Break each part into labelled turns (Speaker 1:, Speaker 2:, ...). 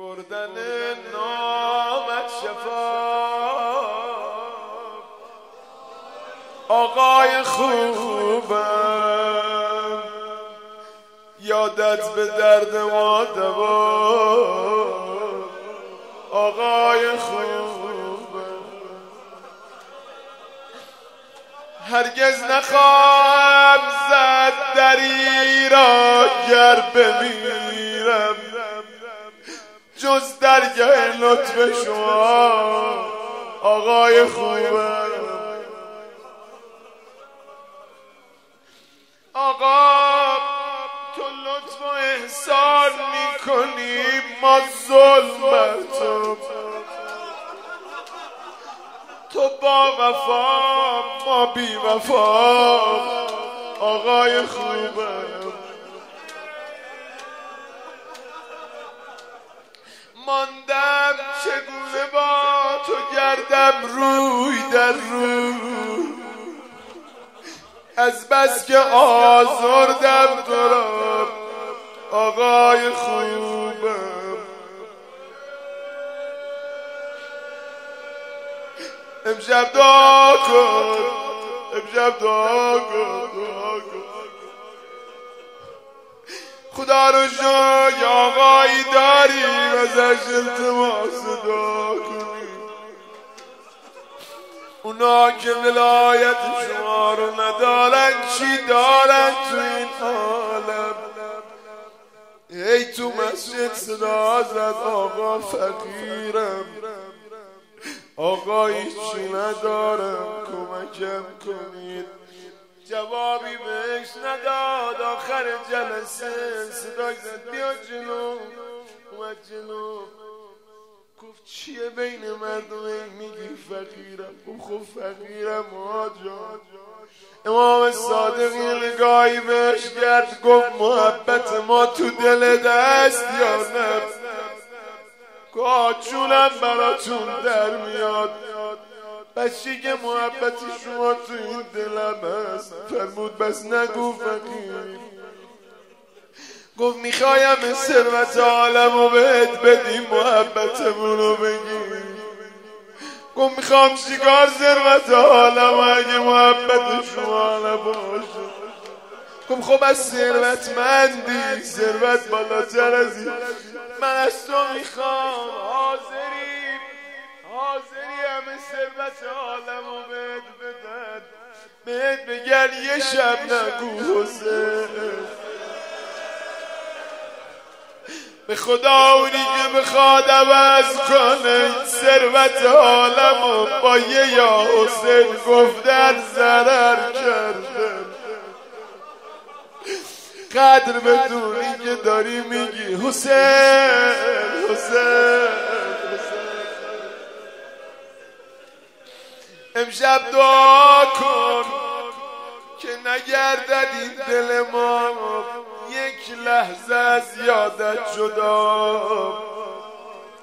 Speaker 1: بردن نامت شفا. آقای خوبم یادت به درد ما دوا. آقای خوبم هرگز نخواهم زد دری را گر بمیرم جز درگه لطف شما آقای خوبم آقا تو لطف و احسان می‌کنی. ما ظلم تو تو با وفا ما بی وفا. آقای خوبم ماندم چگونه با تو گردم روی در روی از بس که آزردم تو را آقای خوبم. امشب دعا کن امشب دعا کن خدا رو داری ازش التماس دعا کنی اونا که ولایت شما رو ندارن چی دارن تو این عالم؟ ای تو مسجد صدا زد آقا فقیرم. آقا هیچی ندارم کمکم کنید. جوابی بهش نداد آخر جلسه صدای زد بیا جلو. اومد جلو. گفت چیه بین مردم میگی فقیرم. گفت خب فقیرم آجا امام صادقی نگاهی بهش کرد. گفت محبت ما تو دل دست یا نه؟ چونم براتون در میاد. بچه که محبتی شما تو این دلم هست؟ فرمود بس نگو فقیر. گفت می‌خوایم ثروت عالم رو بهت بدیم محبتمون رو بگیم. گفت می‌خوام چیکار ثروت عالم اگه محبت شما نباشه گفت خب از ثروتمندی ثروت بالاتر از این. من از تو می‌خوام حاضری حاضری همه ثروت عالم رو بهت بدن بهت بگن یه شب نگو حسین به خدا اونی که بخواد عوض کنه ثروت عالم با یه یا حسین گفتن ضرر کرده. قدر بدونی که داری میگی. حسین حسین. امشب دعا کن. که نگردد این دل ما یک لحظه از یادت جدا.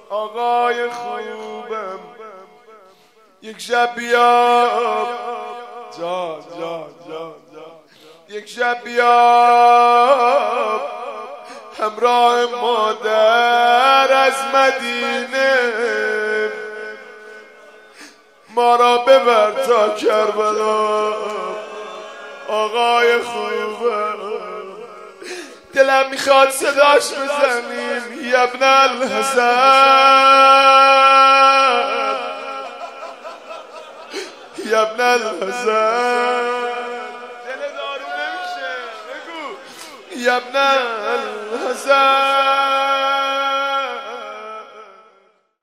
Speaker 1: آقای خوبم یک شب بیا جان جان جان یک شب بیا همراه مادر از مدینه. ما را ببر تا کربلا. آقای خوبم دلم می‌خواد صداش بزنیم یبن الحسن. یبن الحسن. دارو نمیشه بگو یبن الحسن.